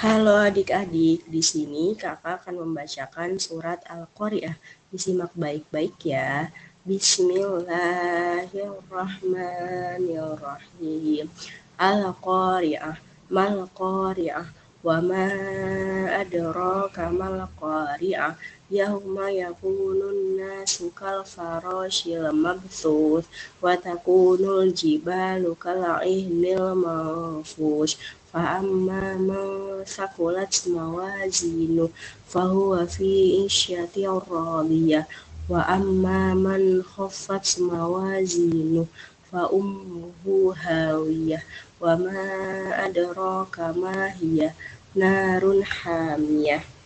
Halo adik-adik, di sini kakak akan membacakan surat Al-Qari'ah. Disimak baik-baik ya. Bismillahirrahmanirrahim. Al-Qari'ah, mal-Qari'ah, wa ma adraka mal-Qari'ah. Yauma yakunun nasu kal farashil mabthuth wa takunul jibalu kal ihnil manfush فأما من ثقلت موازينه فهو في عيشة راضية وأما من خفت موازينه فأمه هاوية وما أدراك ما هي نار حامية